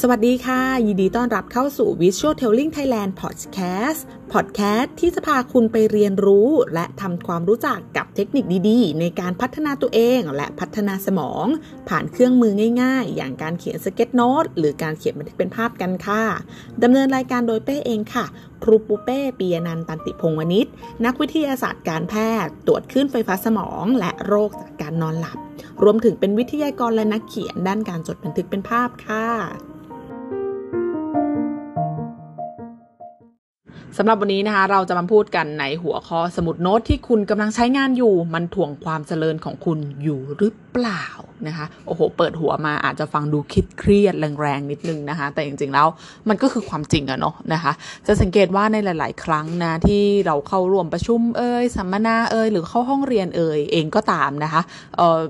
สวัสดีค่ะ ยินดีต้อนรับเข้าสู่ Visual Telling Thailand Podcast Podcast ที่จะพาคุณไปเรียนรู้ และทำความรู้จักกับเทคนิคดีๆ ในการพัฒนาตัวเองและพัฒนาสมอง ผ่านเครื่องมือง่ายๆ อย่างการเขียน sketchnote หรือการเขียนบันทึกเป็นภาพกันค่ะดำเนินรายการโดยเป้เองค่ะ ครูปูเป้ปียนันตันติพงวณิชนักวิทยาศาสตร์การแพทย์ ตรวจคลื่นไฟฟ้าสมอง และโรคจากการนอนหลับ รวมถึงเป็นวิทยากรและนักเขียนด้านการจดบันทึกเป็นภาพค่ะ สำหรับวันนี้นะคะ เราจะมาพูดกันในหัวข้อสมุดโน้ตที่คุณกำลังใช้งานอยู่ มันถ่วงความเจริญของคุณอยู่หรือเปล่านะคะโอ้โห เปิดหัวมาอาจจะฟังดูคิดเครียดแรงๆนิดนึงนะคะ แต่จริงๆแล้วมันก็คือความจริงอะเนาะนะคะ จะสังเกตว่าในหลาย ๆ ครั้งนะที่เราเข้าร่วมประชุมเอ่ยสัมมนาเอ่ยหรือเข้าห้องเรียนเอ่ยเองก็ตามนะคะเอ่อ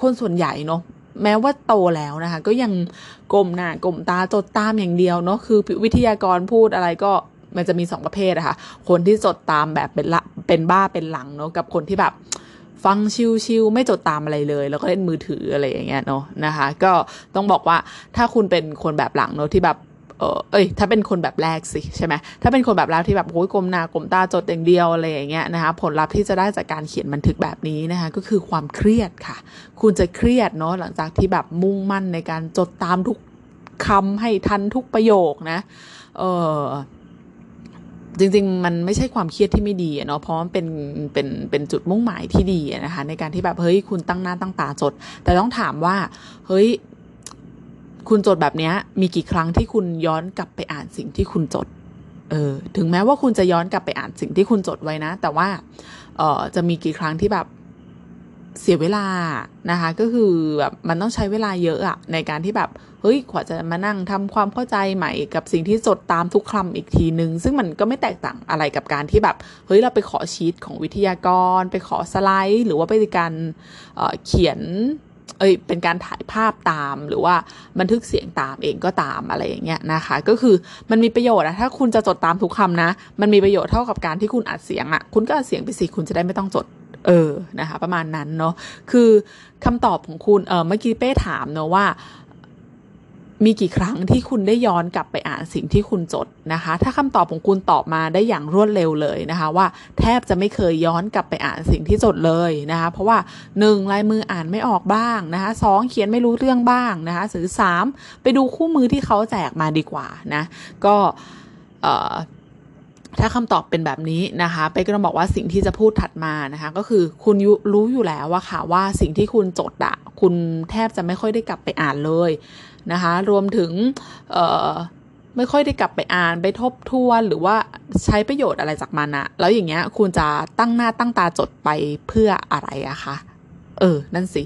คนส่วนใหญ่เนาะแม้ว่าโตแล้วนะคะ ก็ยังกลมหน้ากลมตาจดตามอย่างเดียวเนาะคือวิทยากรพูดอะไรก็ มันจะมีสองประเภทอะคะ่ะคนที่จดตามแบบเป็นละเป็นบ้าเป็นหลังเนาะกับคนที่แบบฟังชิวๆไม่จดตามอะไรเลย แล้วก็เล่นมือถืออะไรอย่างเงี้ยเนาะนะคะ ก็ต้องบอกว่าถ้าคุณเป็นคนแบบหลังเนาะที่แบบเออเอ้ยถ้าเป็นคนแบบแรกสิใช่ไหมถ้าเป็นคนแบบแรกที่แบบโอ้ยกลมหน้ากลมตาจดอย่างเดียวอะไรอย่างเงี้ยนะคะผลลัพธ์ที่จะได้จากการเขียนบันทึกแบบนี้นะคะก็คือความเครียดค่ะ คุณจะเครียดเนาะหลังจากที่แบบมุ่งมั่นในการจดตามทุกคำให้ทันทุกประโยคนะ เออ จริง ๆ มันไม่ใช่ความเครียดที่ไม่ดีเนาะเพราะมันเป็นเป็นเป็นจุดมุ่งหมายที่ดีนะคะ ในการที่แบบเฮ้ยคุณตั้งหน้าตั้งตาจด แต่ต้องถามว่าเฮ้ยคุณจดแบบนี้มีกี่ครั้งที่คุณย้อนกลับไปอ่านสิ่งที่คุณจด เออ ถึงแม้ว่าคุณจะย้อนกลับไปอ่านสิ่งที่คุณจดไว้นะ แต่ว่า เออจะมีกี่ครั้งที่แบบ เสียเวลานะคะ ก็คือแบบมันต้องใช้เวลาเยอะอะในการที่แบบเฮ้ยขวาจะมานั่งทำความเข้าใจใหม่กับสิ่งที่จดตามทุกคำอีกทีนึง ซึ่งมันก็ไม่แตกต่างอะไรกับการที่แบบเฮ้ยเราไปขอชีตของวิทยากร ไปขอสไลด์ หรือว่าไปการเเขียนเอ้ยเป็นการถ่ายภาพตามหรือว่าบันทึกเสียงตามเองก็ตามอะไรอย่างเงี้ยนะคะ ก็คือมันมีประโยชน์อะถ้าคุณจะจดตามทุกคำนะ มันมีประโยชน์เท่ากับการที่คุณอัดเสียงอะคุณก็อัดเสียงไปสิคุณจะได้ไม่ต้องจด เออนะคะประมาณนั้นเนาะคือคำตอบของคุณเออเมื่อกี้เป้ถามเนาะว่ามีกี่ครั้งที่คุณได้ย้อนกลับไปอ่านสิ่งที่คุณจดนะคะ ถ้าคำตอบของคุณตอบมาได้อย่างรวดเร็วเลยนะคะ ว่าแทบจะไม่เคยย้อนกลับไปอ่านสิ่งที่จดเลยนะคะ เพราะว่าหนึ่งลายมืออ่านไม่ออกบ้างนะคะสองเขียนไม่รู้เรื่องบ้างนะคะหรือสามไปดูคู่มือที่เขาแจกมาดีกว่านะ ก็เอ่อ ถ้าคำตอบเป็นแบบนี้นะคะเป๊กก็ต้องบอกว่าสิ่งที่จะพูดถัดมานะคะ ก็คือคุณรู้อยู่แล้วว่าค่ะว่าสิ่งที่คุณจดอะคุณแทบจะไม่ค่อยได้กลับไปอ่านเลยนะคะ รวมถึงเไม่ค่อยได้กลับไปอ่านไปทบทวนหรือว่าใช้ประโยชน์อะไรจากมันอะแล้วอย่างเงี้ยคุณจะตั้งหน้าตั้งตาจดไปเพื่ออะไรอะคะ เออ นั่นสิ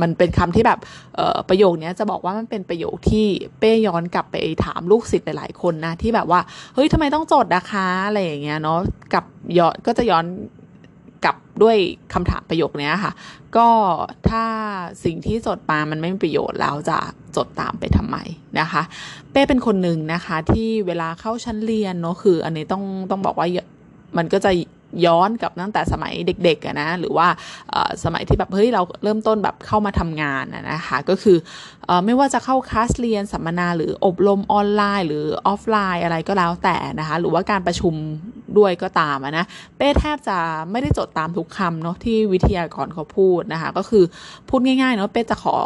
มันเป็นคำที่แบบประโยคนี้จะบอกว่ามันเป็นประโยคที่เป้ย้อนกลับไปถามลูกศิษย์หลายๆคนนะ ที่แบบว่าเฮ้ยทำไมต้องจดนะคะอะไรอย่างเงี้ยเนาะกับย้อนก็จะย้อนกลับด้วยคำถามประโยคนี้ค่ะ ก็ถ้าสิ่งที่จดมามันไม่มีประโยชน์แล้วจะจดตามไปทำไมนะคะ เป้เป็นคนหนึ่งนะคะ ที่เวลาเข้าชั้นเรียนเนาะคือ อันนี้ต้องต้องบอกว่ามันก็จะ ย้อนกับตั้งแต่สมัยเด็กๆนะหรือว่าสมัยที่แบบเฮ้ยเราเริ่มต้นแบบเข้ามาทำงานนะคะก็คือไม่ว่าจะเข้าคลาสเรียนสัมมนาหรืออบรมออนไลน์ หรือออฟไลน์อะไรก็แล้วแต่นะคะหรือว่าการประชุมด้วยก็ตามนะเป้แทบจะไม่ได้จดตามทุกคำเนาะที่วิทยากรเขาพูดนะคะก็คือพูดง่ายๆเนาะเป้จะขอ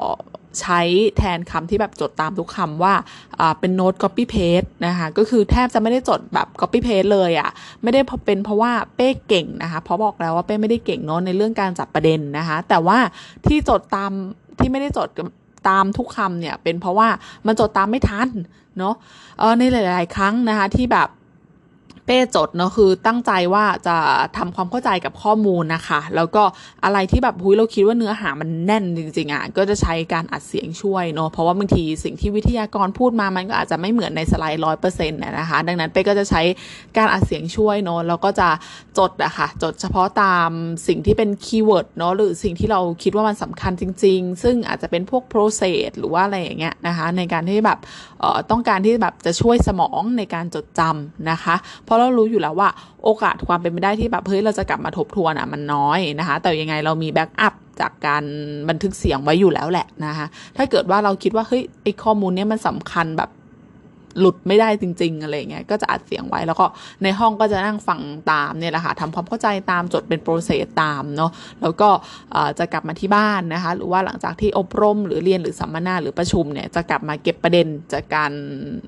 ใช้แทนคำที่แบบจดตามทุกคำว่าเป็นโน้ต copy paste นะคะก็คือแทบจะไม่ได้จดแบบ copy paste เลยอะ่ะไม่ได้เป็นเพราะว่าเป้เก่งนะคะเพราะบอกแล้วว่าเป้ไม่ได้เก่งเนาะในเรื่องการจับประเด็นนะคะแต่ว่าที่จดตามที่ไม่ได้จดตามทุกคำเนี่ยเป็นเพราะว่ามันจดตามไม่ทันเนาะในหลาย ๆ ครั้งนะคะที่แบบ เป้จดเนาะคือตั้งใจว่าจะทำความเข้าใจกับข้อมูลนะคะ แล้วก็อะไรที่แบบหุยเราคิดว่าเนื้อหามันแน่นจริงๆอะ่ะก็จะใช้การอัดเสียงช่วยเนาะเพราะว่าบางทีสิ่งที่วิทยากรพูดมามันก็อาจจะไม่เหมือนในสไลด์ร้อยเปอร์เซ็นต์นะคะ ดังนั้นเป้ก็จะใช้การอัดเสียงช่วยเนาะแล้วก็จะจดอะคะ่ะจดเฉพาะตามสิ่งที่เป็น keyword เนาะหรือสิ่งที่เราคิดว่ามันสำคัญจริง ๆ ซึ่งอาจจะเป็นพวก process หรือว่าอะไรอย่างเงี้ยนะคะในการที่แบบต้องการที่แบบจะช่วยสมองในการจดจำนะคะเพราะเรารู้อยู่แล้วว่าโอกาสความเป็นไปได้ที่แบบเฮ้ยเราจะกลับมาทบทวนอะมันน้อยนะคะ แต่ยังไงเรามี backup จากการบันทึกเสียงไว้อยู่แล้วแหละนะคะถ้าเกิดว่าเราคิดว่าเฮ้ยไอ้ข้อมูลเนี้ยมันสำคัญแบบ หลุดไม่ได้จริง ๆ อะไรเงี้ยก็จะอัดเสียงไว้แล้วก็ในห้องก็จะนั่งฟังตามเนี่ยแหละค่ะทำความเข้าใจตามจดเป็นโปรเซสตามเนาะแล้วก็จะกลับมาที่บ้านนะคะ หรือว่าหลังจากที่อบรมหรือเรียนหรือสัมมนาหรือประชุมเนี่ยจะกลับมาเก็บประเด็นจากการ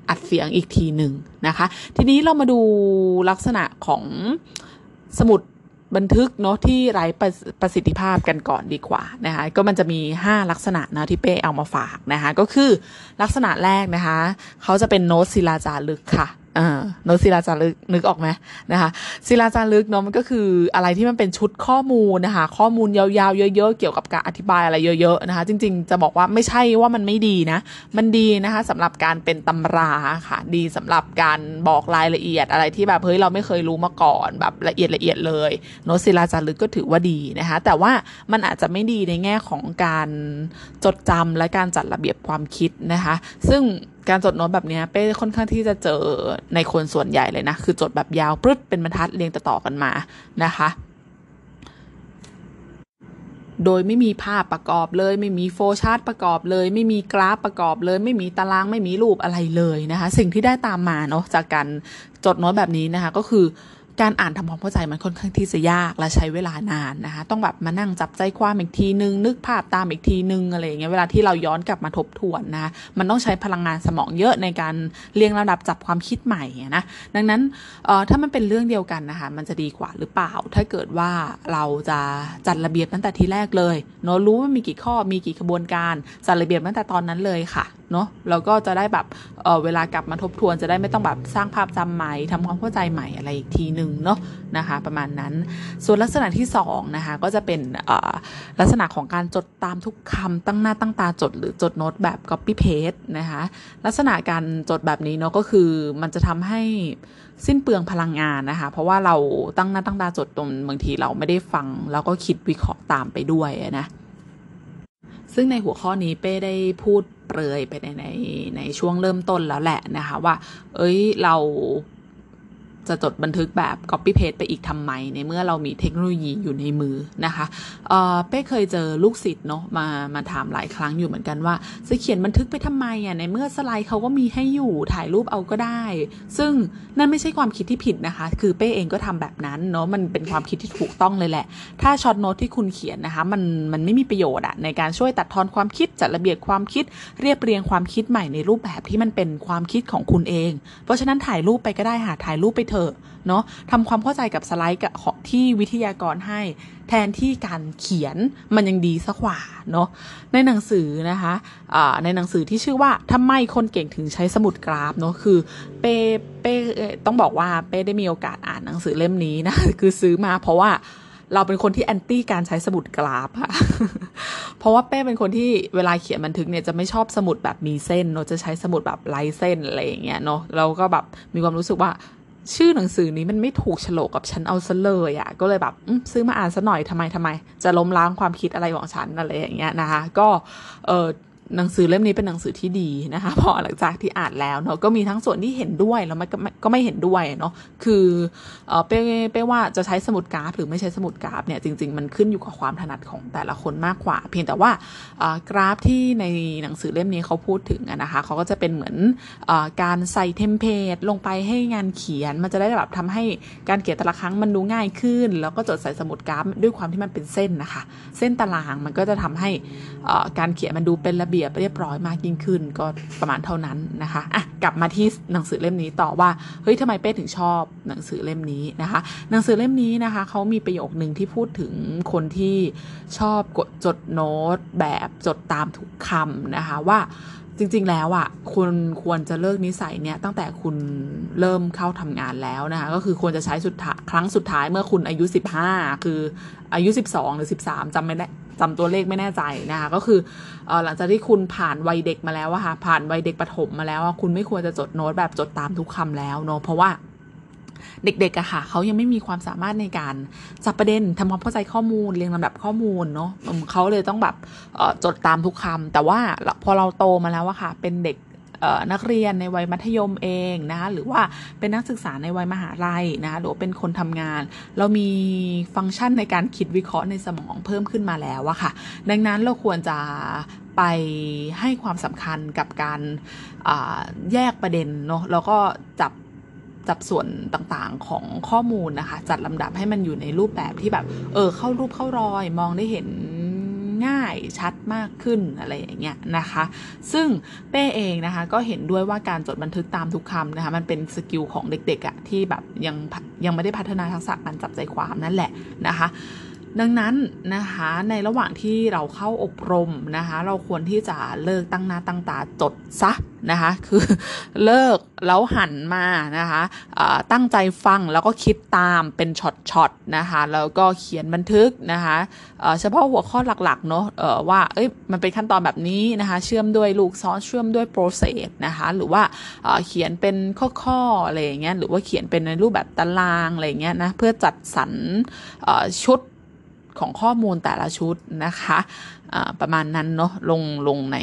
อัดเสียงอีกทีหนึ่งนะคะ ทีนี้เรามาดูลักษณะของสมุด บันทึกเนาะที่ไร้ประสิทธิภาพกันก่อนดีกว่านะคะก็มันจะมี 5 ลักษณะนะที่เป้เอามาฝากนะคะก็คือลักษณะแรกนะคะเขาจะเป็นโน้ตศิลาจารึกค่ะ โน้ตศิลาจารึกนึกออกไหมนะคะศิลาจารึกเนาะมันก็คืออะไรที่มันเป็นชุดข้อมูลนะคะ ข้อมูลยาวๆ เยอะ ๆ เกี่ยวกับการอธิบายอะไรเยอะ ๆ นะคะ จริง ๆ จะบอกว่าไม่ใช่ว่ามันไม่ดีนะ มันดีนะคะสำหรับการเป็นตำราค่ะ ดีสำหรับการบอกรายละเอียดอะไรที่แบบเฮ้ยเราไม่เคยรู้มาก่อนแบบละเอียดละเอียดเลยโน้ตศิลาจารึกก็ถือว่าดีนะคะ แต่ว่ามันอาจจะไม่ดีในแง่ของการจดจำและการจัดระเบียบความคิดนะคะ ซึ่งการจดโน้ตแบบนี้เป้ค่อนข้างที่จะเจอในคนส่วนใหญ่เลยนะ คือจดแบบยาวปรึดเป็นบรรทัดเรียงต่อๆกันมานะคะ โดยไม่มีภาพประกอบเลย ไม่มีโฟชาร์ตประกอบเลย ไม่มีกราฟประกอบเลย ไม่มีตารางไม่มีรูปอะไรเลยนะคะ สิ่งที่ได้ตามมาเนาะจากการจดโน้ตแบบนี้นะคะ ก็คือ การอ่านทำความเข้าใจมันค่อนข้างที่จะยากและใช้เวลานานนะคะต้องแบบมานั่งจับใจความอีกทีนึง นึกภาพตามอีกทีนึงอะไรอย่างเงี้ยเวลาที่เราย้อนกลับมาทบทวนนะมันต้องใช้พลังงานสมองเยอะในการเรียงลำดับจับความคิดใหม่นะดังนั้นถ้ามันเป็นเรื่องเดียวกันนะคะมันจะดีกว่าหรือเปล่า ถ้าเกิดว่าเราจะจัดระเบียบตั้งแต่ทีแรกเลยเนาะรู้ว่ามีกี่ข้อมีกี่กระบวนการจัดระเบียบตั้งแต่ตอนนั้นเลยค่ะ เนาะแล้วก็จะได้แบบเเวลากลับมาทบทวนจะได้ไม่ต้องแบบสร้างภาพจำใหม่ทำความเข้าใจใหม่อะไรอีกทีหนึ่งเนาะนะคะ ประมาณนั้น ส่วนลักษณะที่2นะคะก็จะเป็นลักษณะของการจดตามทุกคำตั้งหน้าตั้งตาจด หรือจดโน้ตแบบ copy paste นะคะลักษณะการจดแบบนี้เนาะก็คือมันจะทำให้สิ้นเปลืองพลังงานนะคะ เพราะว่าเราตั้งหน้าตั้งตาจดตรงบางทีเราไม่ได้ฟัง แล้วก็คิดวิเคราะห์ตามไปด้วยนะ ซึ่งในหัวข้อนี้เป้ได้พูดเปรยไปในในในช่วงเริ่มต้นแล้วแหละนะคะว่า เอ้ยเรา จะจดบันทึกแบบ copy paste ไปอีกทำไม ในเมื่อเรามีเทคโนโลยีอยู่ในมือนะคะเเป้เคยเจอลูกศิษย์เนาะมามาถามหลายครั้งอยู่เหมือนกันว่าจะเขียนบันทึกไปทำไมอะในเมื่อสไลด์เขาก็มีให้อยู่ถ่ายรูปเอาก็ได้ ซึ่งนั่นไม่ใช่ความคิดที่ผิดนะคะ คือเป้เองก็ทำแบบนั้นเนาะมันเป็นความคิดที่ถูกต้องเลยแหละ ถ้าช็อตโน้ตที่คุณเขียนนะคะมันมันไม่มีประโยชน์อะในการช่วยตัดทอนความคิดจัดระเบียบความคิดเรียบเรียงความคิดใหม่ในรูปแบบที่มันเป็นความคิดของคุณเอง เพราะฉะนั้นถ่ายรูปไปก็ได้ค่ะถ่ายรูปไปเถอะเนาะทำความเข้าใจกับสไลด์กับที่วิทยากรให้ แทนที่การเขียนมันยังดีสักกว่าเนาะในหนังสือนะคะะในหนังสือที่ชื่อว่าทำไมคนเก่งถึงใช้สมุดกราฟเนาะคือเป้เป้ต้องบอกว่าเป้ได้มีโอกาสอ่านหนังสือเล่มนี้นะคือซื้อมาเพราะว่าเราเป็นคนที่แอนตี้การใช้สมุดกราฟค่ะเพราะว่าเป้เป็นคนที่เวลาเขียนบันทึกเนี่ยจะไม่ชอบสมุดแบบมีเส้นเนาะจะใช้สมุดแบบไร้เส้นอะไรอย่างเงี้ยเนาะเราก็แบบมีความรู้สึกว่า ชื่อหนังสือนี้มันไม่ถูกฉลกกับฉันเอาซะเลยอะ่ะ ก็เลยแบบซื้อมาอ่านซะหน่อยทำไมทำไม จะล้มล้างความคิดอะไรของฉันอะไรอย่างเงี้ยนะคะ ก็เออ หนังสือเล่มนี้เป็นหนังสือที่ดีนะคะ พอหลังจากที่อ่านแล้วเนาะก็มีทั้งส่วนที่เห็นด้วยแล้วมันก็ไม่เห็นด้วยเนาะคือเออเป้เป้ว่าจะใช้สมุดกราฟ หรือไม่ใช้สมุดกราฟเนี่ยจริง ๆ มันขึ้นอยู่กับความถนัดของแต่ละคนมากกว่า เพียงแต่ว่ากราฟที่ในหนังสือเล่มนี้เขาพูดถึงนะคะเขาก็จะเป็นเหมือนอการใส่เทมเพลตลงไปให้งานเขียน มันจะได้แบบทำให้การเขียนแต่ละครั้งมันดูง่ายขึ้น แล้วก็จดใส่สมุดกราฟด้วยความที่มันเป็นเส้นนะคะ เส้นตารางมันก็จะทำให้การเขียนมันดูเป็นระเบียบเรียบร้อยมากยิ่งขึ้น ก็ประมาณเท่านั้นนะคะอะกลับมาที่หนังสือเล่มนี้ต่อว่าเฮ้ยทำไมเป้ถึงชอบหนังสือเล่มนี้นะคะ หนังสือเล่มนี้นะคะเขามีประโยคหนึ่งที่พูดถึงคนที่ชอบกดจดโน้ตแบบจดตามทุกคำนะคะว่าจริง ๆ แล้วอะคุณควรจะเลิกนิสัยเนี่ยตั้งแต่คุณเริ่มเข้าทำงานแล้วนะคะก็คือควรจะใช้สุดครั้งสุดท้ายเมื่อคุณอายุ 15 คืออายุ 12 หรือ 13จำไม่ได้จำตัวเลขไม่แน่ใจนะคะก็คือ หลังจากที่คุณผ่านวัยเด็กมาแล้วอะค่ะ ผ่านวัยเด็กประถมมาแล้วคุณไม่ควรจะจดโน้ตแบบจดตามทุกคำแล้วเนาะเพราะว่าเด็กๆอะค่ะเขายังไม่มีความสามารถในการจับประเด็นทำความเข้าใจข้อมูลเรียงลำดับข้อมูลเนาะเขาเลยต้องแบบจดตามทุกคำแต่ว่าพอเราโตมาแล้วอะค่ะ เป็นเด็กนักเรียนในวัยมัธยมเองนะคะหรือว่าเป็นนักศึกษาในวัยมหาลัยนะคะหรือเป็นคนทำงาน เรามีฟังก์ชันในการคิดวิเคราะห์ในสมองเพิ่มขึ้นมาแล้วอะค่ะ ดังนั้นเราควรจะ ไปให้ความสำคัญกับการแยกประเด็นเนาะแล้วก็จับจับส่วนต่างๆของข้อมูลนะคะ จัดลำดับให้มันอยู่ในรูปแบบที่แบบ เออ เข้ารูปเข้ารอยมองได้เห็นง่ายชัดมากขึ้นอะไรอย่างเงี้ยนะคะ ซึ่งเป้เองนะคะก็เห็นด้วยว่าการจดบันทึกตามทุกคำนะคะมันเป็นสกิลของเด็กๆอะที่แบบยังยังไม่ได้พัฒนาทักษะการจับใจความนั่นแหละนะคะ ดังนั้นนะคะในระหว่างที่เราเข้าอบรมนะคะ เราควรที่จะเลิกตั้งหน้าตั้งตาจดซะนะคะ คือเลิกแล้วหันมานะคะตั้งใจฟังแล้วก็คิดตามเป็นช็อตๆนะคะ แล้วก็เขียนบันทึกนะคะเฉพาะหัวข้อหลักๆเนาะว่าเอ้ยมันเป็นขั้นตอนแบบนี้นะคะ เชื่อมด้วยลูกซ้อนเชื่อมด้วยโปรเซสนะคะหรือว่าเขียนเป็นข้อๆอะไรอย่างเงี้ยหรือว่าเขียนเป็นในรูปแบบตารางอะไรเงี้ยนะเพื่อจัดสรรชุด ของข้อมูลแต่ละชุดนะคะประมาณนั้นเนาะลงลงใน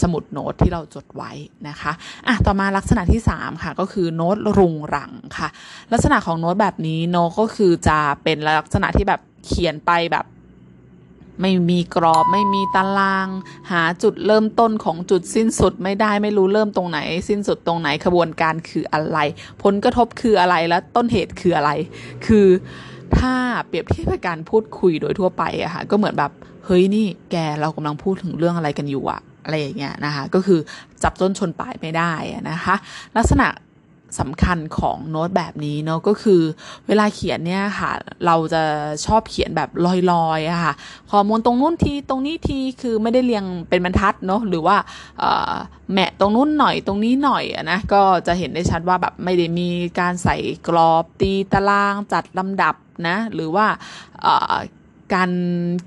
สมุดโน้ตที่เราจดไว้นะคะอะต่อมาลักษณะที่ 3 ค่ะ ก็คือโน้ตรุงรังค่ะ ลักษณะของโน้ตแบบนี้โน้ตก็คือจะเป็นลักษณะที่แบบเขียนไปแบบไม่มีกรอบไม่มีตาราง หาจุดเริ่มต้นของจุดสิ้นสุดไม่ได้ไม่รู้เริ่มตรงไหน สิ้นสุดตรงไหนขบวนการคืออะไร ผลกระทบคืออะไรและต้นเหตุคืออะไร คือ ถ้าเปรียบเทียบกับการพูดคุยโดยทั่วไปอะค่ะก็เหมือนแบบเฮ้ยนี่แกเรากำลังพูดถึงเรื่องอะไรกันอยู่อะอะไรอย่างเงี้ยนะคะก็คือจับต้นชนปลายไม่ได้นะคะลักษณะสำคัญของโน้ตแบบนี้เนาะก็คือเวลาเขียนเนี่ยค่ะ เราจะชอบเขียนแบบลอยๆอะค่ะข้อมูลตรงนู้นทีตรงนี้ทีคือไม่ได้เรียงเป็นบรรทัดเนาะหรือว่าแมะตรงนู้นหน่อยตรงนี้หน่อยนะก็จะเห็นได้ชัดว่าแบบไม่ได้มีการใส่กรอบตีตารางจัดลำดับ นะหรือว่าการ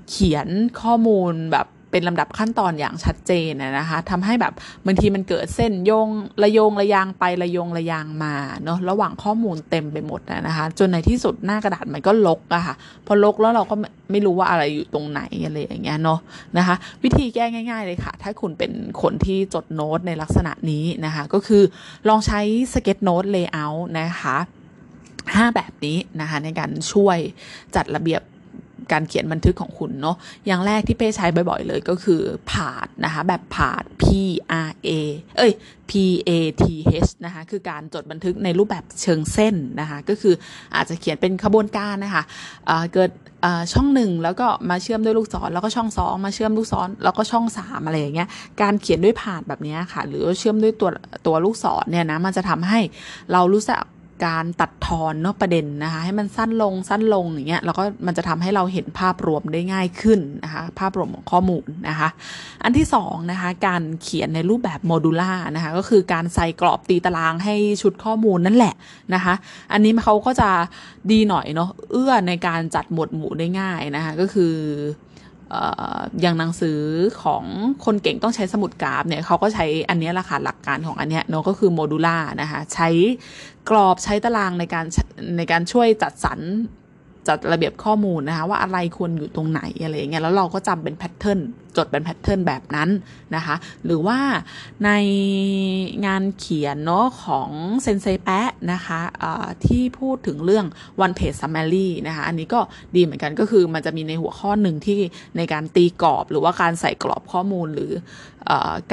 เขียนข้อมูลแบบเป็นลำดับขั้นตอนอย่างชัดเจนนะคะทำให้แบบบางทีมันเกิดเส้นโยงระโยงระยางไประโยงระยางมาเนาะระหว่างข้อมูลเต็มไปหมดนะคะ จนในที่สุดหน้ากระดาษมันก็รกอะค่ะพอรกแล้วเราก็ไม่รู้ว่าอะไรอยู่ตรงไหนอะไรอย่างเงี้ยเนาะนะคะ วิธีแก้ง่าย ๆ เลยค่ะ ถ้าคุณเป็นคนที่จดโน้ตในลักษณะนี้นะคะ ก็คือลองใช้ sketchnote layer นะคะ 5 แบบนี้นะคะในการช่วยจัดระเบียบการเขียนบันทึกของคุณเนาะ อย่างแรกที่เป้ใช้บ่อยๆเลยก็คือ path นะคะ แบบ path P R A เอ้ย P A T H นะคะ คือการจดบันทึกในรูปแบบเชิงเส้นนะคะ ก็คืออาจจะเขียนเป็นขบวนการนะคะเกิดช่องหนึ่งแล้วก็มาเชื่อมด้วยลูกศรแล้วก็ช่องสองมาเชื่อมลูกศรแล้วก็ช่องสามอะไรอย่างเงี้ย การเขียนด้วยผาดแบบนี้ค่ะ หรือเชื่อมด้วยตัวตัวลูกศรเนี่ยนะ มันจะทำให้เรารู้สึก การตัดทอนเนาะประเด็นนะคะให้มันสั้นลงสั้นลงอย่างเงี้ยแล้วก็มันจะทำให้เราเห็นภาพรวมได้ง่ายขึ้นนะคะภาพรวมของข้อมูลนะคะอันที่2นะคะการเขียนในรูปแบบโมดูล่านะคะก็คือการใส่กรอบตีตารางให้ชุดข้อมูลนั่นแหละนะคะอันนี้เขาก็จะดีหน่อยเนาะเอื้อในการจัดหมวดหมู่ได้ง่ายนะคะก็คือ อย่างหนังสือของคนเก่งต้องใช้สมุดกราฟเนี่ยเขาก็ใช้อันนี้แหละค่ะหลักการของอันนี้เนาะก็คือโมดูล่านะคะ ใช้กรอบใช้ตารางในการในการช่วยจัดสรร จัดระเบียบข้อมูลนะคะว่าอะไรควรอยู่ตรงไหนอะไรอย่างเงี้ยแล้วเราก็จำเป็นแพทเทิร์นจดเป็นแพทเทิร์นแบบนั้นนะคะ หรือว่าในงานเขียนเนาะของเซนเซแปะนะคะที่พูดถึงเรื่อง one page summary นะคะ อันนี้ก็ดีเหมือนกันก็คือมันจะมีในหัวข้อหนึ่งที่ในการตีกรอบ หรือว่าการใส่กรอบข้อมูลหรือ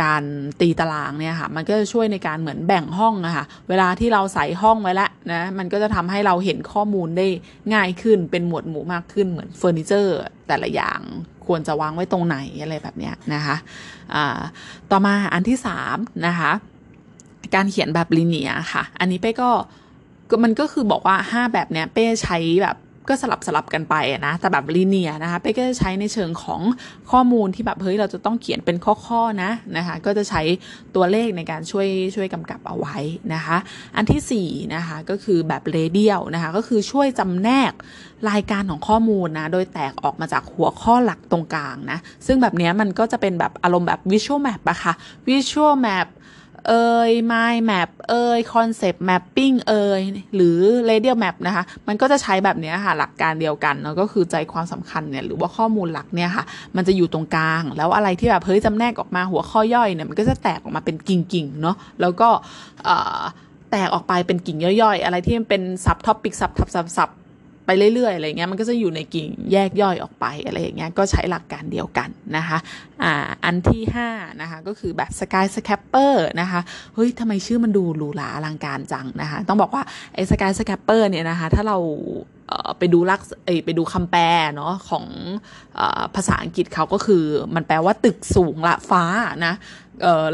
การตีตารางเนี่ยค่ะ มันก็จะช่วยในการเหมือนแบ่งห้องอะคะเวลาที่เราใส่ห้องไว้แล้วนะมันก็จะทำให้เราเห็นข้อมูลได้ง่ายขึ้นเป็นหมวดหมู่มากขึ้นเหมือนเฟอร์นิเจอร์ แต่ละอย่างควรจะวางไว้ตรงไหนอะไรแบบเนี้ยนะคะะต่อมาอันที่สามนะคะการเขียนแบบลิเนียค่ะ อันนี้เป้ก็มันก็คือบอกว่า 5 แบบเนี้ยเป้ใช้แบบ ก็สลับสลับกันไปนะ แต่แบบลีเนียนะคะเป้ก็จะใช้ในเชิงของข้อมูลที่แบบเฮ้ยเราจะต้องเขียนเป็นข้อๆนะนะคะก็จะใช้ตัวเลขในการช่วยช่วยกำกับเอาไว้นะคะ อันที่4นะคะก็คือแบบเรเดียลนะคะก็คือช่วยจำแนกรายการของข้อมูลนะโดยแตกออกมาจากหัวข้อหลักตรงกลางนะซึ่งแบบนี้มันก็จะเป็นแบบอารมณ์แบบวิชวลแมปอะคะ่ะวิชวลแมป เอ่ย mind map เอ่ย concept mapping เอ่ย หรือ radial map นะคะ มันก็จะใช้แบบนี้ค่ะ หลักการเดียวกันเนาะก็คือใจความสำคัญเนี่ย หรือว่าข้อมูลหลักเนี่ยค่ะ มันจะอยู่ตรงกลาง แล้วอะไรที่แบบเฮ้ยจำแนกออกมาหัวข้อย่อยเนี่ย มันก็จะแตกออกมาเป็นกิ่งๆ เนาะแล้วก็แตกออกไปเป็นกิ่งย่อยๆ อะไรที่มันเป็น subtopic sub sub sub sub ไปเรื่อยๆอะไรเงี้ยมันก็จะอยู่ในกิ่งแยกย่อยออกไปอะไรอย่างเงี้ยก็ใช้หลักการเดียวกันนะคะอ่าอันที่5นะคะก็คือแบบ skyscraper นะคะเฮ้ยทำไมชื่อมันดูหรูหราอลังการจังนะคะต้องบอกว่าไอ้ skyscraper เนี่ยนะคะถ้าเราไปดูลักไปดูคำแปลเนาะของอภาษาอังกฤษเขาก็คือมันแปลว่าตึกสูงระฟ้านะ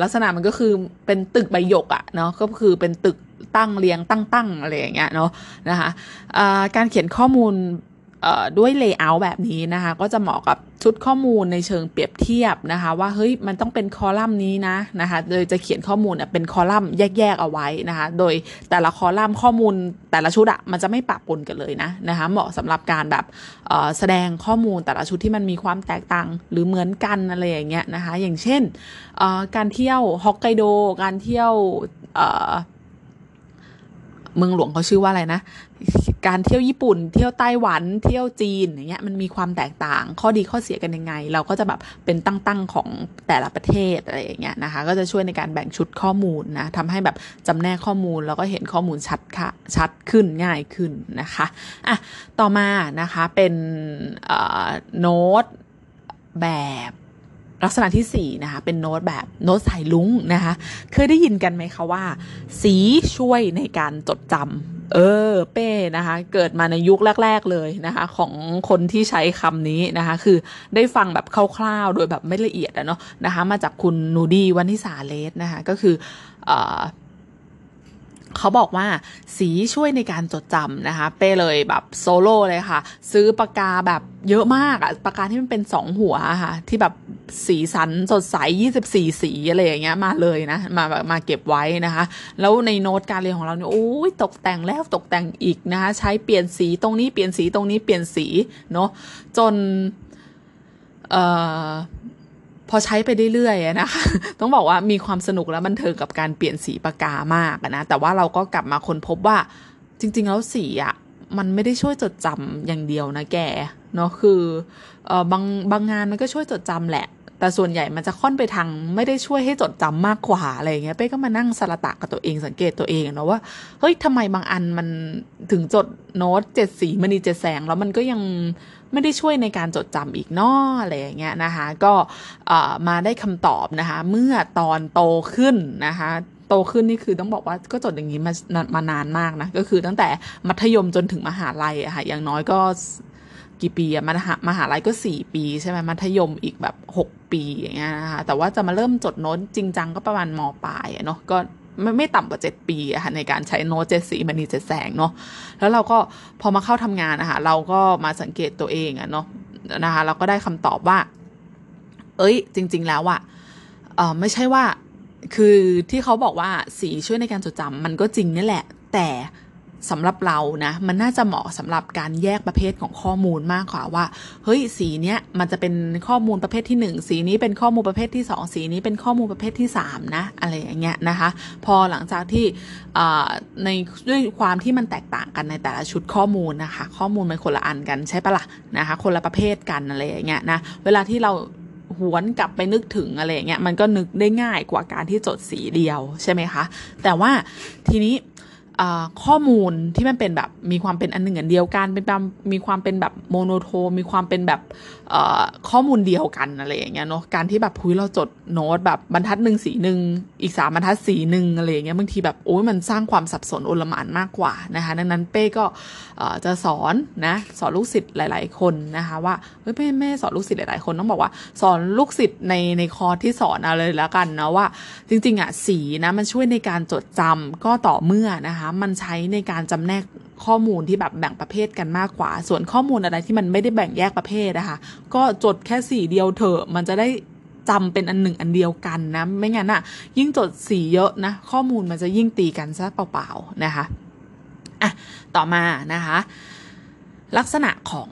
ลักษณะมันก็คือเป็นตึกใบหยกอะเนาะก็คือเป็นตึก ตั้งเรียงตั้งๆอะไรอย่างเงี้ยเนาะนะคะการเขียนข้อมูลด้วย layer แบบนี้นะคะก็จะเหมาะกับชุดข้อมูลในเชิงเปรียบเทียบนะคะว่าเฮ้ยมันต้องเป็นคอลัมน์นี้นะนะคะโดยจะเขียนข้อมูลเป็นคอลัมน์แยกๆเอาไว้นะคะโดยแต่ละคอลัมน์ข้อมูลแต่ละชุดอะมันจะไม่ปะปนกันเลยนะนะคะเหมาะสำหรับการแบบแสดงข้อมูลแต่ละชุดที่มันมีความแตกต่างหรือเหมือนกันอะไรอย่างเงี้ยนะคะอย่างเช่นการเที่ยวฮอกไกโดการเที่ยว เมืองหลวงเขาชื่อว่าอะไรนะ การเที่ยวญี่ปุ่น เที่ยวไต้หวัน เที่ยวจีนอย่างเงี้ยมันมีความแตกต่าง ข้อดีข้อเสียกันยังไง เราก็จะแบบเป็นตั้งๆของแต่ละประเทศอะไรอย่างเงี้ยนะคะ ก็จะช่วยในการแบ่งชุดข้อมูลนะทำให้แบบจำแนกข้อมูลแล้วก็เห็นข้อมูลชัดค่ะชัดขึ้นง่ายขึ้นนะคะอะต่อมานะคะเป็นโน้ตแบบ ลักษณะที่4นะคะเป็นโน้ตแบบโน้ตสายลุ้งนะคะเคยได้ยินกันไหมคะว่า สีช่วยในการจดจำเออเป้นะคะเกิดมาในยุคแรก ๆเลยนะคะของคนที่ใช้คำนี้นะคะคือได้ฟังแบบคร่าวๆ โดยแบบไม่ละเอียดอะเนาะนะคะมาจากคุณนูดีวันนิสาเลสนะคะก็คืออ เขาบอกว่าสีช่วยในการจดจำนะคะ เป้เลยแบบโซโล่เลยค่ะ ซื้อปากกาแบบเยอะมากอะปากกาที่มันเป็นสองหัวค่ะ ที่แบบสีสันสดใส 24 สีอะไรอย่างเงี้ยมาเลยนะ มามาเก็บไว้นะคะ แล้วในโน้ตการเรียนของเราเนี่ยโอ้ยตกแต่งแล้วตกแต่งอีกนะคะ ใช้เปลี่ยนสีตรงนี้เปลี่ยนสีตรงนี้เปลี่ยนสีเนาะจน เอ่อ พอใช้ไปเรื่อยๆนะคะต้องบอกว่ามีความสนุกและบันเทิงกับการเปลี่ยนสีปากกามากนะแต่ว่าเราก็กลับมาค้นพบว่าจริง ๆ แล้วสีอะมันไม่ได้ช่วยจดจำอย่างเดียวนะแกเนาะคือเออบางบางงานมันก็ช่วยจดจำแหละ แต่ส่วนใหญ่มันจะค่อนไปทางไม่ได้ช่วยให้จดจำมากกว่าอะไรเงี้ยเป้ก็มานั่งสละตะกับตัวเองสังเกตตัวเองเนาะว่าเฮ้ยทำไมบางอันมันถึงจดโน้ตเจ็ดสีมันนีเจ็ดแสงแล้วมันก็ยัง ไม่ได้ช่วยในการจดจำอีกนออะไรอย่างเงี้ยนะคะก็มาได้คำตอบนะคะเมื่อตอนโตขึ้นนะคะโตขึ้นนี่คือต้องบอกว่าก็จดอย่างนี้มามานานมากนะก็คือตั้งแต่มัธยมจนถึงมหาลัยอะค่ะอย่างน้อยก็กี่ปีอะมหามหาลัยก็สี่ปีใช่ไหมมัธยมอีกแบบหกปีอย่างเงี้ยนะคะแต่ว่าจะมาเริ่มจดโน้ตจริงจังก็ประมาณมปลายเนาะก็ ไม่ไม่ต่ำกว่าเจ็ดปีอะค่ะในการใช้โน้ตเจ็ดสีมันนีเจ็ดแสงเนาะแล้วเราก็พอมาเข้าทำงานนะคะเราก็มาสังเกตตัวเองอะเนาะนะคะเราก็ได้คำตอบว่า เอ้ย จริง ๆ แล้วอะเออไม่ใช่ว่า คือที่เขาบอกว่าสีช่วยในการจดจำมันก็จริงนี่แหละ แต่ สำหรับเรานะมันน่าจะเหมาะสำหรับการแยกประเภทของข้อมูลมากกว่าว่า เฮ้ยสีเนี้ยมันจะเป็นข้อมูลประเภทที่ 1 สีนี้เป็นข้อมูลประเภทที่ 2 สีนี้เป็นข้อมูลประเภทที่3นะอะไรอย่างเงี้ยนะคะ พอหลังจากที่ในด้วยความที่มันแตกต่างกันในแต่ละชุดข้อมูลนะคะ ข้อมูลมันคนละอันกันใช่ปะละ่ะนะคะ คนละประเภทกันอะไรอย่างเงี้ยนะเวลาที่เราหวนกลับไปนึกถึงอะไรเงี้ยมันก็นึกได้ง่ายกว่าการที่จดสีเดียวใช่ไหมคะ แต่ว่าทีนี้ ข้อมูลที่มันเป็นแบบมีความเป็นอันหนึ่งอันเดียวกันเป็นแบบมีความเป็นแบบโมโนโทมีความเป็นแบบ ข้อมูลเดียวกันอะไรอย่างเงี้ยเนาะการที่แบบพุ้ยเราจดโน้ตแบบบรรทัดหนึ่งสีหนึ่งอีกสามบรรทัดสีหนึ่งอะไรอย่างเงี้ยบางทีแบบโอ้ยมันสร้างความสับสนโอลมานมากกว่านะคะดังนั้นเป้ก็จะสอนนะสอนลูกศิษย์หลาย ๆ คนนะคะว่าเฮ้ยเป้ไม่สอนลูกศิษย์หลายๆคนต้องบอกว่า สอนลูกศิษย์ในในคอร์สที่สอนเอาเลยแล้วกันนะว่า จริง ๆอะสีนะมันช่วยในการจดจำก็ต่อเมื่อนะคะมันใช้ในการจำแนก ข้อมูลที่แบบแบ่งประเภทกันมากกว่า ส่วนข้อมูลอะไรที่มันไม่ได้แบ่งแยกประเภทนะคะ ก็จดแค่สีเดียวเถอะมันจะได้จำเป็นอันหนึ่งอันเดียวกันนะ ไม่งั้นอะยิ่งจดสีเยอะนะ ข้อมูลมันจะยิ่งตีกันซะเปล่าๆนะคะอะต่อมานะคะ ลักษณะของ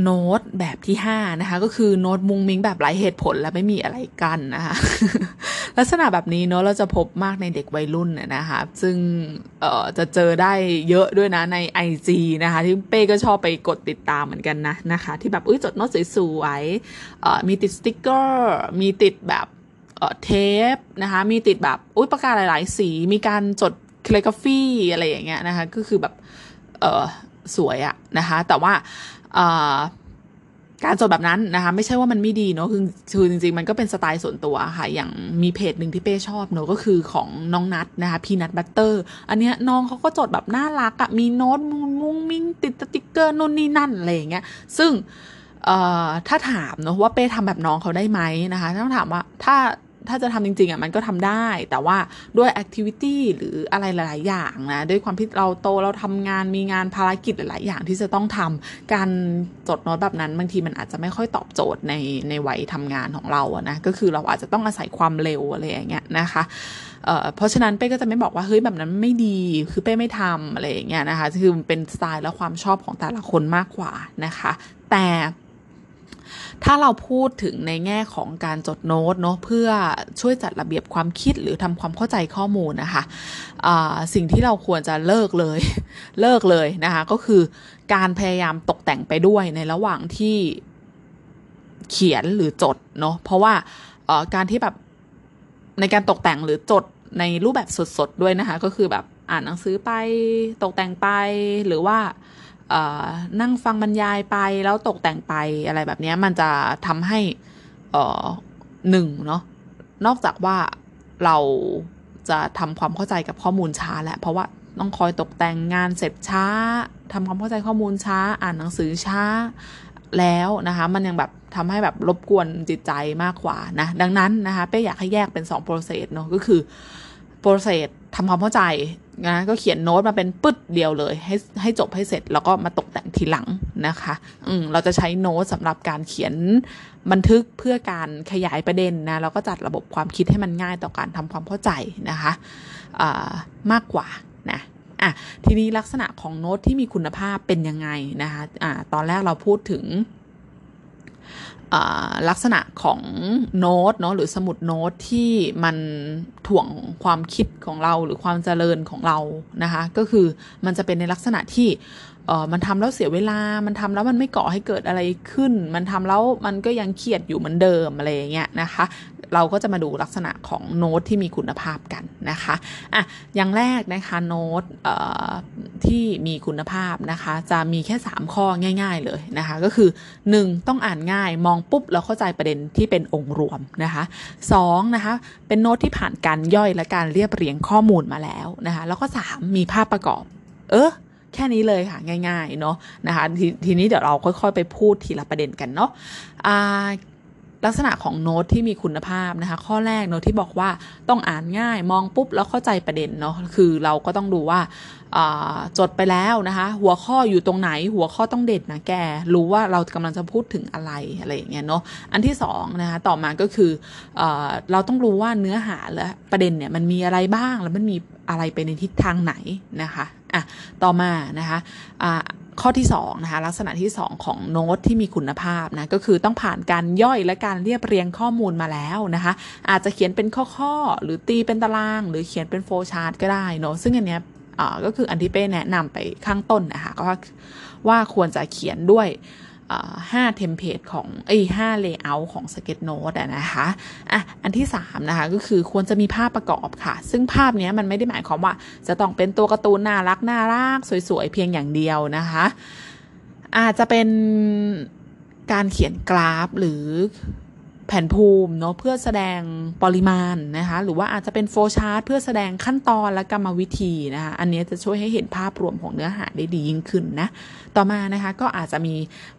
โน้ตแบบที่ 5 นะคะ ก็คือโน้ตมุงมิงแบบไร้เหตุผลและไม่มีอะไรกันนะคะลักษณะแบบนี้เนาะเราจะพบมากในเด็กวัยรุ่นนะคะซึ่งเอ่อจะเจอได้เยอะด้วยนะใน IG นะคะ ที่เป้ก็ชอบไปกดติดตามเหมือนกันนะนะคะ ที่แบบอุ้ยจดโน้ตสวยๆมีติดสติกเกอร์ มีติดแบบเทปนะคะ มีติดแบบอุ้ยปากกาหลายๆ สี มีการจด calligraphy อะไรอย่างเงี้ยนะคะ ก็คือแบบเออสวยอะนะคะ แต่ว่า การจดแบบนั้นนะคะ ไม่ใช่ว่ามันไม่ดีเนาะคือคือจริง ๆ มันก็เป็นสไตล์ส่วนตัวค่ะ อย่างมีเพจหนึ่งที่เป้ชอบเนาะก็คือของน้องนัทนะคะ Peanut Butter อันเนี้ยน้องเขาก็จดแบบน่ารักอะมีโน้ตมุ้งมุ้งมิ้งติดสติ๊กเกอร์นู่นนี่นั่นอะไรอย่างเงี้ยซึ่งถ้าถามเนาะว่าเป้ทำแบบน้องเขาได้ไหมนะคะ ต้องถามว่าถ้า ถ้าจะทำจริงๆอะมันก็ทำได้ แต่ว่าด้วยแอคทิวิตี้หรืออะไรหลาย ๆ อย่างนะ ด้วยความที่เราโตเราทำงานมีงานภารกิจหลาย ๆ อย่างที่จะต้องทำการจดโน้ตแบบนั้นบางทีมันอาจจะไม่ค่อยตอบโจทย์ในในวัยทำงานของเราอะนะก็คือเราอาจจะต้องอาศัยความเร็วอะไรอย่างเงี้ยนะคะเเพราะฉะนั้นเป้ก็จะไม่บอกว่าเฮ้ยแบบนั้นไม่ดีคือเป้ไม่ทำอะไรอย่างเงี้ยนะคะคือเป็นสไตล์และความชอบของแต่ละคนมากกว่านะคะ แต่ ถ้าเราพูดถึงในแง่ของการจดโน้ตเนาะเพื่อช่วยจัดระเบียบความคิดหรือทำความเข้าใจข้อมูลนะคะะสิ่งที่เราควรจะเลิกเลยเลิกเลยนะคะก็คือการพยายามตกแต่งไปด้วยในระหว่างที่เขียนหรือจดเนาะเพราะว่าการที่แบบในการตกแต่งหรือจดในรูปแบบสดๆด้วยนะคะ ก็คือแบบอ่านหนังสือไปตกแต่งไปหรือว่า นั่งฟังบรรยายไปแล้วตกแต่งไปอะไรแบบนี้มันจะทำให้หนึ่งเนาะนอกจากว่าเราจะทำความเข้าใจกับข้อมูลช้าแหละเพราะว่าต้องคอยตกแต่งงานเสร็จช้าทำความเข้าใจข้อมูลช้า อ่านหนังสือช้าแล้วนะคะ มันยังแบบทำให้แบบรบกวนจิตใจมากกว่านะ ดังนั้นนะคะเป้อยากให้แยกเป็น2 process เนาะก็คือ process ทำความเข้าใจ นะก็เขียนโน้ตมาเป็นปึ๊ดเดียวเลย ให้ให้จบให้เสร็จแล้วก็มาตกแต่งทีหลังนะคะ อืมเราจะใช้โน้ตสำหรับการเขียนบันทึกเพื่อการขยายประเด็นนะแล้วก็จัดระบบความคิดให้มันง่ายต่อการทำความเข้าใจนะคะะมากกว่านะอะทีนี้ลักษณะของโน้ตที่มีคุณภาพเป็นยังไงนะคะอ่าตอนแรกเราพูดถึง ลักษณะของโน้ตเนาะหรือสมุดโน้ตที่มันถ่วงความคิดของเราหรือความเจริญของเรานะคะ ก็คือมันจะเป็นในลักษณะที่ เออมันทำแล้วเสียเวลา มันทำแล้วมันไม่ก่อให้เกิดอะไรขึ้น มันทำแล้วมันก็ยังเครียดอยู่เหมือนเดิมอะไรอย่างเงี้ยนะคะ เราก็จะมาดูลักษณะของโน้ตที่มีคุณภาพกันนะคะอะอย่างแรกนะคะโน้ตที่มีคุณภาพนะคะ จะมีแค่ 3 ข้อง่าย ๆเลยนะคะ ก็คือ 1. ต้องอ่านง่ายมองปุ๊บแล้วเข้าใจประเด็นที่เป็นองค์รวมนะคะ2นะคะเป็นโน้ตที่ผ่านการย่อยและการเรียบเรียงข้อมูลมาแล้วนะคะ แล้วก็ 3 มีภาพประกอบ เออ แค่นี้เลยค่ะง่ายๆเนาะนะคะททีนี้เดี๋ยวเราค่อยๆ ไปพูดทีละประเด็นกันเนาะลักษณะของโน้ตที่มีคุณภาพนะคะ ข้อแรกโน้ตที่บอกว่าต้องอ่านง่ายมองปุ๊บแล้วเข้าใจประเด็นเนาะคือเราก็ต้องดูว่าจดไปแล้วนะคะ หัวข้ออยู่ตรงไหน หัวข้อต้องเด็ดนะแก รู้ว่าเรากำลังจะพูดถึงอะไรอะไรอย่างเงี้ยเนาะอันที่สองนะคะต่อมาก็คือเอเราต้องรู้ว่าเนื้อหาและประเด็นเนี่ยมันมีอะไรบ้างแล้วมันมีอะไรไปในทิศทางไหนนะคะ อะต่อมานะคะอ่าข้อที่2นะคะลักษณะที่ 2 ของโน้ตที่มีคุณภาพนะก็คือต้องผ่านการย่อยและการเรียบเรียงข้อมูลมาแล้วนะคะอาจจะเขียนเป็นข้อๆหรือตีเป็นตาราง หรือเขียนเป็นโฟล์ชาร์ตก็ได้เนาะซึ่งอันเนี้ยก็คืออันที่เป้แนะนำไปข้างต้นนะคะก็ว่าควรจะเขียนด้วย ห้า template ของไอ้ห้า layer ของ Sketch Note นะคะอะอันที่สามนะคะก็คือควรจะมีภาพประกอบค่ะ ซึ่งภาพนี้มันไม่ได้หมายความว่า จะต้องเป็นตัวการ์ตูนน่ารักน่ารักสวยๆ เพียงอย่างเดียวนะคะ อาจจะเป็นการเขียนกราฟหรือ แผนภูมิเนาะเพื่อแสดงปริมาณนะคะหรือว่าอาจจะเป็นโฟชาร์ตเพื่อแสดงขั้นตอนและกรรมวิธีนะคะอันนี้จะช่วยให้เห็นภาพรวมของเนื้อหาได้ดียิ่งขึ้นนะต่อมานะคะก็อาจจะมี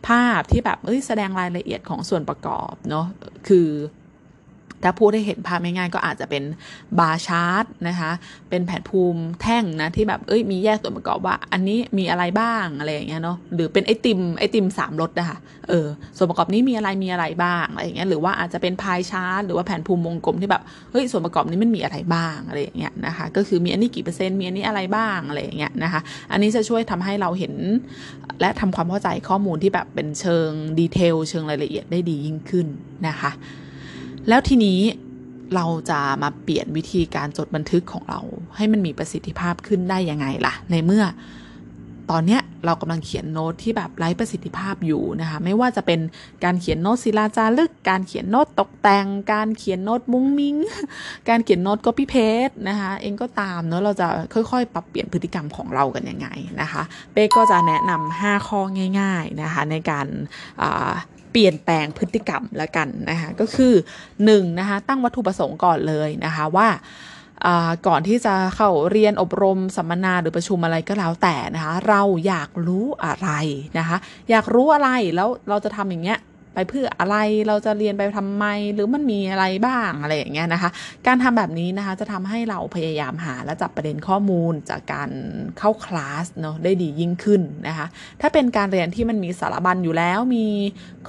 ภาพที่แบบเอ้ยแสดงรายละเอียดของส่วนประกอบเนาะคือ ถ้าพูดให้เห็นภาพง่ายๆก็อาจจะเป็นบาร์ชาร์ตนะคะ เป็นแผ่นภูมิแท่งนะที่แบบเอ้ยมีแยกส่วนประกอบว่า อันนี้มีอะไรบ้างอะไรอย่างเงี้ยเนาะหรือเป็นไอติมไอติมสามรสนะคะเออส่วนประกอบนี้มีอะไรมีอะไรบ้างอะไรอย่างเงี้ยหรือว่าอาจจะเป็นพายชาร์ตหรือว่าแผ่นภูมิวงกลมที่แบบเฮ้ยส่วนประกอบนี้มันมีอะไรบ้างอะไรอย่างเงี้ยนะคะ ก็คือมีอันนี้กี่เปอร์เซ็นต์มีอันนี้อะไรบ้างอะไรอย่างเงี้ยนะคะ อันนี้จะช่วยทำให้เราเห็น และทำความเข้าใจข้อมูลที่แบบเป็นเชิงดีเทลเชิงรายละเอียดได้ดียิ่งขึ้นนะคะ แล้วทีนี้เราจะมาเปลี่ยนวิธีการจดบันทึกของเรา ให้มันมีประสิทธิภาพขึ้นได้ยังไงล่ะ ในเมื่อ ตอนเนี้ยเรากำลังเขียนโน้ตที่แบบไร้ประสิทธิภาพอยู่นะคะ ไม่ว่าจะเป็นการเขียนโน้ตศิลาจารึก การเขียนโน้ตตกแต่ง การเขียนโน้ตมุ้งมิ้ง การเขียนโน้ตก็พี่เพจนะคะ เองก็ตามเนาะเราจะค่อยๆ ปรับเปลี่ยนพฤติกรรมของเรากันยังไงนะคะ เป้ก็จะแนะนำ5ข้อง่าย ๆนะคะ ในการ เปลี่ยนแปลงพฤติกรรมแล้วกันนะคะก็คือ1นะคะตั้งวัตถุประสงค์ก่อนเลยนะคะว่าก่อนที่จะเข้าเรียนอบรมสัมมนาหรือประชุมอะไรก็แล้วแต่นะคะเราอยากรู้อะไรนะคะอยากรู้อะไรแล้วเราจะทำอย่างเงี้ย ไปเพื่ออะไรเราจะเรียนไปทำไม หรือมันมีอะไรบ้างอะไรอย่างเงี้ยนะคะ การทำแบบนี้นะคะจะทำให้เราพยายามหาและจับประเด็นข้อมูลจากการเข้าคลาสเนาะได้ดียิ่งขึ้นนะคะ ถ้าเป็นการเรียนที่มันมีสารบัญอยู่แล้วมี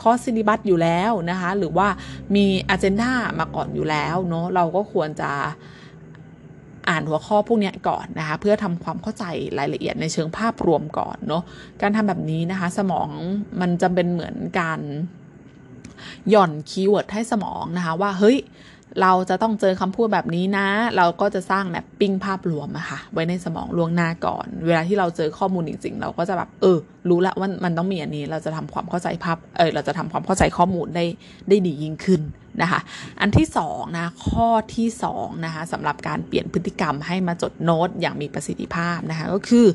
คอร์สซิลิบัสอยู่แล้วนะคะ หรือว่ามี agenda มาก่อนอยู่แล้วเนาะเราก็ควรจะอ่านหัวข้อพวกนี้ก่อนนะคะ เพื่อทำความเข้าใจรายละเอียดในเชิงภาพรวมก่อนเนาะการทำแบบนี้นะคะ สมองมันจะเป็นเหมือนการ หย่อน keyword ให้สมองนะคะ ว่าเฮ้ยเราจะต้องเจอคำพูดแบบนี้นะ เราก็จะสร้าง mapping ภาพรวมอะค่ะ ไว้ในสมองล่วงหน้าก่อน เวลาที่เราเจอข้อมูลจริงๆ เราก็จะแบบเออ รู้ละว่ามันต้องมีอันนี้ เราจะทำความเข้าใจภาพ เออเราจะทำความเข้าใจข้อมูลได้ได้ดียิ่งขึ้นนะคะ อันที่2นะ ข้อที่2นะคะสำหรับการเปลี่ยนพฤติกรรมให้มาจดโน้ตอย่างมีประสิทธิภาพนะคะ ก็คือ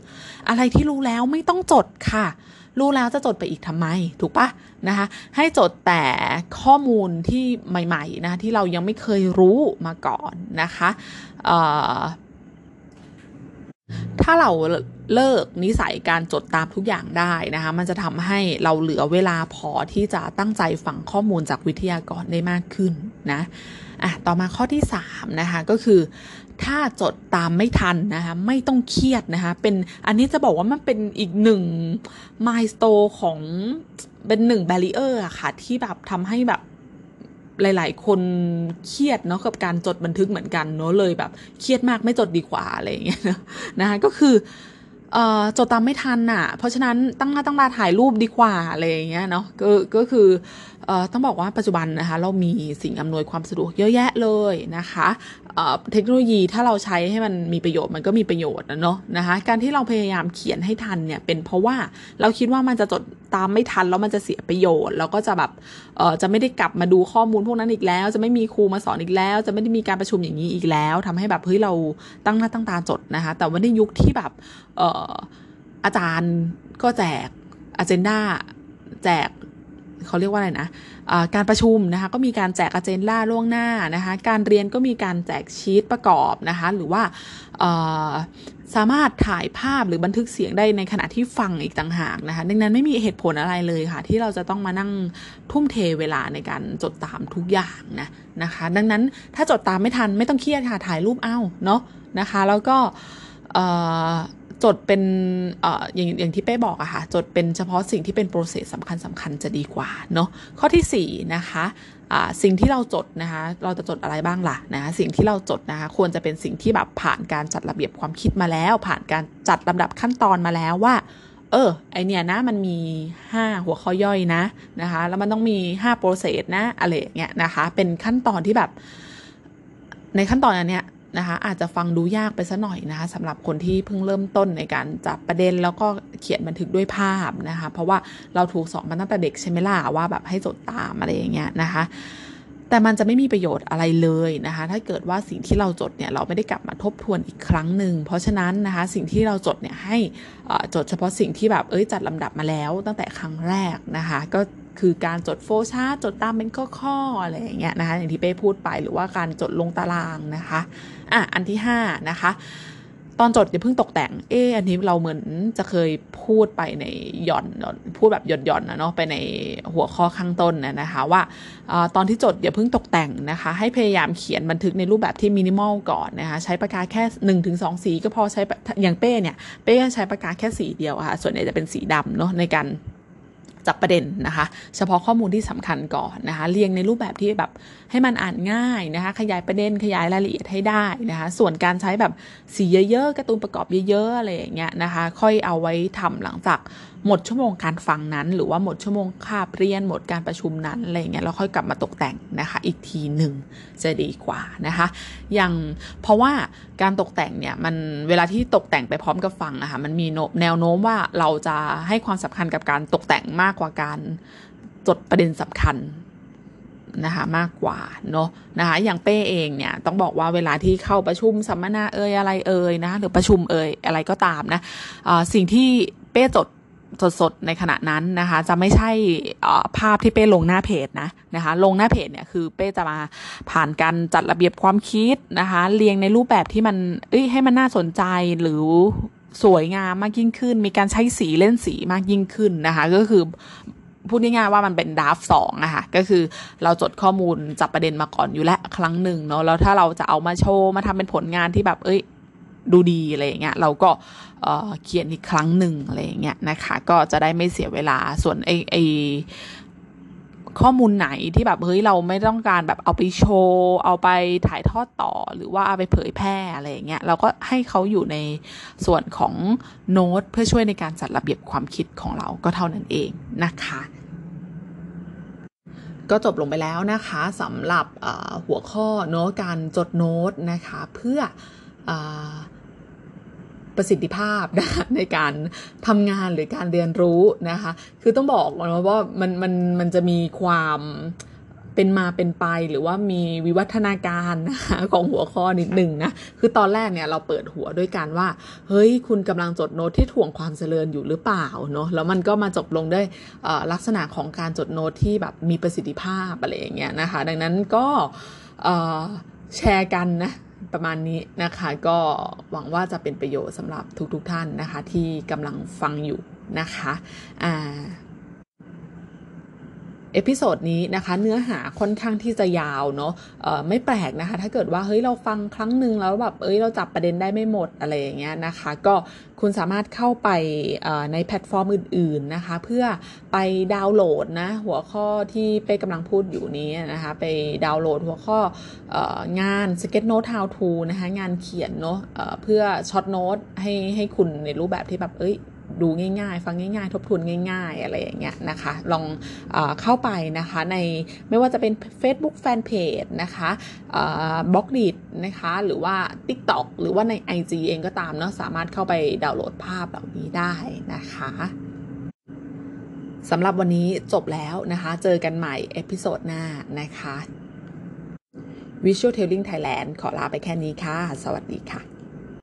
อะไรที่รู้แล้วไม่ต้องจดค่ะ รู้แล้วจะจดไปอีกทำไม ถูกปะนะคะ ให้จดแต่ข้อมูลที่ใหม่ๆนะที่เรายังไม่เคยรู้มาก่อนนะคะถ้าเราเลิกนิสัยการจดตามทุกอย่างได้นะคะ มันจะทำให้เราเหลือเวลาพอที่จะตั้งใจฟังข้อมูลจากวิทยากรได้มากขึ้นนะอะต่อมาข้อที่3นะคะก็คือ ถ้าจดตามไม่ทันนะคะไม่ต้องเครียดนะคะเป็นอันนี้จะบอกว่ามันเป็นอีกหนึ่ง milestone ของเป็นหนึ่ง barrier อะค่ะที่แบบทำให้แบบหลายๆ คนเครียดเนาะกับการจดบันทึกเหมือนกันเนาะเลยแบบเครียดมากไม่จดดีกว่าอะไรอย่างเงี้ยนะคะก็คือจดตามไม่ทันอะ เพราะฉะนั้นตั้งหน้าตั้งตาถ่ายรูปดีกว่าอะไรอย่างเงี้ยเนาะก็ก็คือต้องบอกว่าปัจจุบันนะคะ เรามีสิ่งอำนวยความสะดวกเยอะแยะเลยนะคะ เทคโนโลยีถ้าเราใช้ให้มันมีประโยชน์มันก็มีประโยชน์นะเนาะนะคะการที่เราพยายามเขียนให้ทันเนี่ยเป็นเพราะว่าเราคิดว่ามันจะจดตามไม่ทันแล้วมันจะเสียประโยชน์ แล้วก็จะแบบเออจะไม่ได้กลับมาดูข้อมูลพวกนั้นอีกแล้ว จะไม่มีครูมาสอนอีกแล้ว จะไม่ได้มีการประชุมอย่างนี้อีกแล้วทำให้แบบเฮ้ยเราตั้งหน้าตั้งตาจดนะคะแต่ว่าในยุคที่แบบเอออาจารย์ก็แจกอเจนดาแจก เขาเรียกว่าอะไรนะะการประชุมนะคะก็มีการแจกอเจนดาล่วงหน้านะคะการเรียนก็มีการแจกชีตประกอบนะคะหรือว่าสามารถถ่ายภาพหรือบันทึกเสียงได้ในขณะที่ฟังอีกต่างหากนะคะดังนั้นไม่มีเหตุผลอะไรเลยค่ะ ที่เราจะต้องมานั่งทุ่มเทเวลาในการจดตามทุกอย่างนะนะคะ ดังนั้นถ้าจดตามไม่ทันไม่ต้องเครียดค่ะถ่ายรูปเอาเนาะนะคะ แล้วก็ จดเป็นออย่างอย่างที่เป้บอกอะค่ะ จดเป็นเฉพาะสิ่งที่เป็น process สำคัญสำคัญจะดีกว่าเนาะข้อที่4นะคะสิ่งที่เราจดนะคะเราจะจดอะไรบ้างล่ะนะคะสิ่งที่เราจดนะคะควรจะเป็นสิ่งที่แบบผ่านการจัดระเบียบความคิดมาแล้ว ผ่านการจัดลำดับขั้นตอนมาแล้วว่า เออไอเนี่ยนะมันมี 5 หัวข้อย่อยนะนะคะแล้วมันต้องมี5 process นะอะไรอย่างเงี้ยนะคะเป็นขั้นตอนที่แบบในขั้นตอนอันเนี้ย นะคะอาจจะฟังดูยากไปซะหน่อยนะคะสำหรับคนที่เพิ่งเริ่มต้นในการจับประเด็นแล้วก็เขียนบันทึกด้วยภาพนะคะ เพราะว่าเราถูกสอนมาตั้งแต่เด็กใช่ไหมล่ะว่าแบบให้จดตามอะไรอย่างเงี้ยนะคะ แต่มันจะไม่มีประโยชน์อะไรเลยนะคะ ถ้าเกิดว่าสิ่งที่เราจดเนี่ยเราไม่ได้กลับมาทบทวนอีกครั้งหนึ่งเพราะฉะนั้นนะคะสิ่งที่เราจดเนี่ยให้จดเฉพาะสิ่งที่แบบเอ้ยจัดลำดับมาแล้วตั้งแต่ครั้งแรกนะคะ ก็ คือการจดโฟชาร์จดตามเป็นข้อๆอะไรอย่างเงี้ยนะคะอย่างที่เป้พูดไปหรือว่าการจดลงตารางนะคะอะอันที่5นะคะตอนจดอย่าเพิ่งตกแต่ง เอออันนี้เราเหมือนจะเคยพูดไปในหย่อนพูดแบบหย่อนหย่อนนะเนาะไปในหัวข้อข้างต้นนะคะว่าอตอนที่จดอย่าเพิ่งตกแต่งนะคะ ให้พยายามเขียนบันทึกในรูปแบบที่มินิมอลก่อนนะคะใช้ปากกาแค่1นถึงสสีก็พอใช้อย่างเป้เนี่ยเป้ใช้ปากกาแค่สีเดียวค่ะส่วนใหญ่จะเป็นสีดำเนาะในการ จับประเด็นนะคะ เฉพาะข้อมูลที่สำคัญก่อนนะคะ เรียงในรูปแบบที่แบบให้มันอ่านง่ายนะคะ ขยายประเด็นขยายรายละเอียดให้ได้นะคะ ส่วนการใช้แบบสีเยอะๆการ์ตูนประกอบเยอะๆอะไรอย่างเงี้ยนะคะ ค่อยเอาไว้ทำหลังจากหมดชั่วโมงการฟังนั้น หรือว่าหมดชั่วโมงคาบเรียนหมดการประชุมนั้นอะไรเงี้ยเราค่อยกลับมาตกแต่งนะคะ อีกทีหนึ่งจะดีกว่านะคะ อย่างเพราะว่าการตกแต่งเนี่ยมันเวลาที่ตกแต่งไปพร้อมกับฟังอะค่ะมันมีแนวโน้มว่าเราจะให้ความสำคัญกับการตกแต่งมากกว่าการจดประเด็นสำคัญนะคะมากกว่าเนาะนะคะอย่างเป้เองเนี่ยต้องบอกว่าเวลาที่เข้าประชุมสัมมนาเอ่ยอะไรเอ่ยนะหรือประชุมเอ่ยอะไรก็ตามนะะสิ่งที่เป้จด สดๆ ในขณะนั้นนะคะ จะไม่ใช่ภาพที่เป้ลงหน้าเพจนะนะคะ ลงหน้าเพจเนี่ยคือเป้จะมาผ่านการจัดระเบียบความคิดนะคะ เรียงในรูปแบบที่มันเอ้ยให้มันน่าสนใจหรือสวยงามมากยิ่งขึ้น มีการใช้สีเล่นสีมากยิ่งขึ้นนะคะ ก็คือพูดง่ายๆว่ามันเป็นดาฟสองอะค่ะก็คือเราจดข้อมูลจับประเด็นมาก่อนอยู่แล้วครั้งหนึ่งเนาะแล้วถ้าเราจะเอามาโชว์มาทำเป็นผลงานที่แบบเอ้ย ดูดีอะไรอย่างเงี้ยเราก็เขียนอีกครั้งหนึ่งอะไรอย่างเงี้ยนะคะ ก็จะได้ไม่เสียเวลาส่วนไอไอข้อมูลไหนที่แบบเฮ้ยเราไม่ต้องการแบบเอาไปโชว์เอาไปถ่ายทอดต่อหรือว่าเอาไปเผยแพร่อะไรอย่างเงี้ยเราก็ให้เขาอยู่ในส่วนของโน้ตเพื่อช่วยในการจัดระเบียบความคิดของเราก็เท่านั้นเองนะคะก็จบลงไปแล้วนะคะสำหรับหัวข้อเนาะการจดโน้ตนะคะ เพื่ออ ประสิทธิภาพนะในการทำงานหรือการเรียนรู้นะคะ คือต้องบอกก่อนว่ามันมันมันจะมีความเป็นมาเป็นไปหรือว่ามีวิวัฒนาการนะคะของหัวข้อนิดหนึ่งนะคือตอนแรกเนี่ยเราเปิดหัวด้วยการว่า เฮ้ยคุณกำลังจดโน้ตที่ถ่วงความเจริญอยู่หรือเปล่าเนาะแล้วมันก็มาจบลงด้วยลักษณะของการจดโน้ตที่แบบมีประสิทธิภาพอะไรอย่างเงี้ยนะคะ ดังนั้นก็แชร์กันนะ ประมาณนี้นะคะก็หวังว่าจะเป็นประโยชน์สำหรับทุกๆทท่านนะคะ ที่กำลังฟังอยู่นะคะอ่า episode นี้นะคะเนื้อหาค่อนข้างที่จะยาวเนาะไม่แปลกนะคะ ถ้าเกิดว่าเฮ้ยเราฟังครั้งหนึ่งแล้วแบบเอ้ยเราจับประเด็นได้ไม่หมดอะไรอย่างเงี้ยนะคะ ก็คุณสามารถเข้าไปในแพลตฟอร์มอื่น ๆนะคะ เพื่อไปดาวน์โหลดนะหัวข้อที่เป้กำลังพูดอยู่นี้นะคะ ไปดาวน์โหลดหัวข้องาน Sketch Note How to นะคะงานเขียนเนาะเพื่อ short note ให้ให้คุณในรูปแบบที่แบบเอ้ย ดูง่ายๆ ฟังง่ายๆ ทบทวนง่าย ๆ อะไรอย่างเงี้ยนะคะ ลองเอเข้าไปนะคะในไม่ว่าจะเป็น Facebook Fanpage นะคะ Blockdit นะคะ หรือว่า TikTok หรือว่าใน IG เองก็ตามเนาะสามารถเข้าไปดาวน์โหลดภาพเหล่านี้ได้นะคะสำหรับวันนี้จบแล้วนะคะ เจอกันใหม่ episode หน้านะคะ Visual Tailing Thailand ขอลาไปแค่นี้ค่ะ สวัสดีค่ะ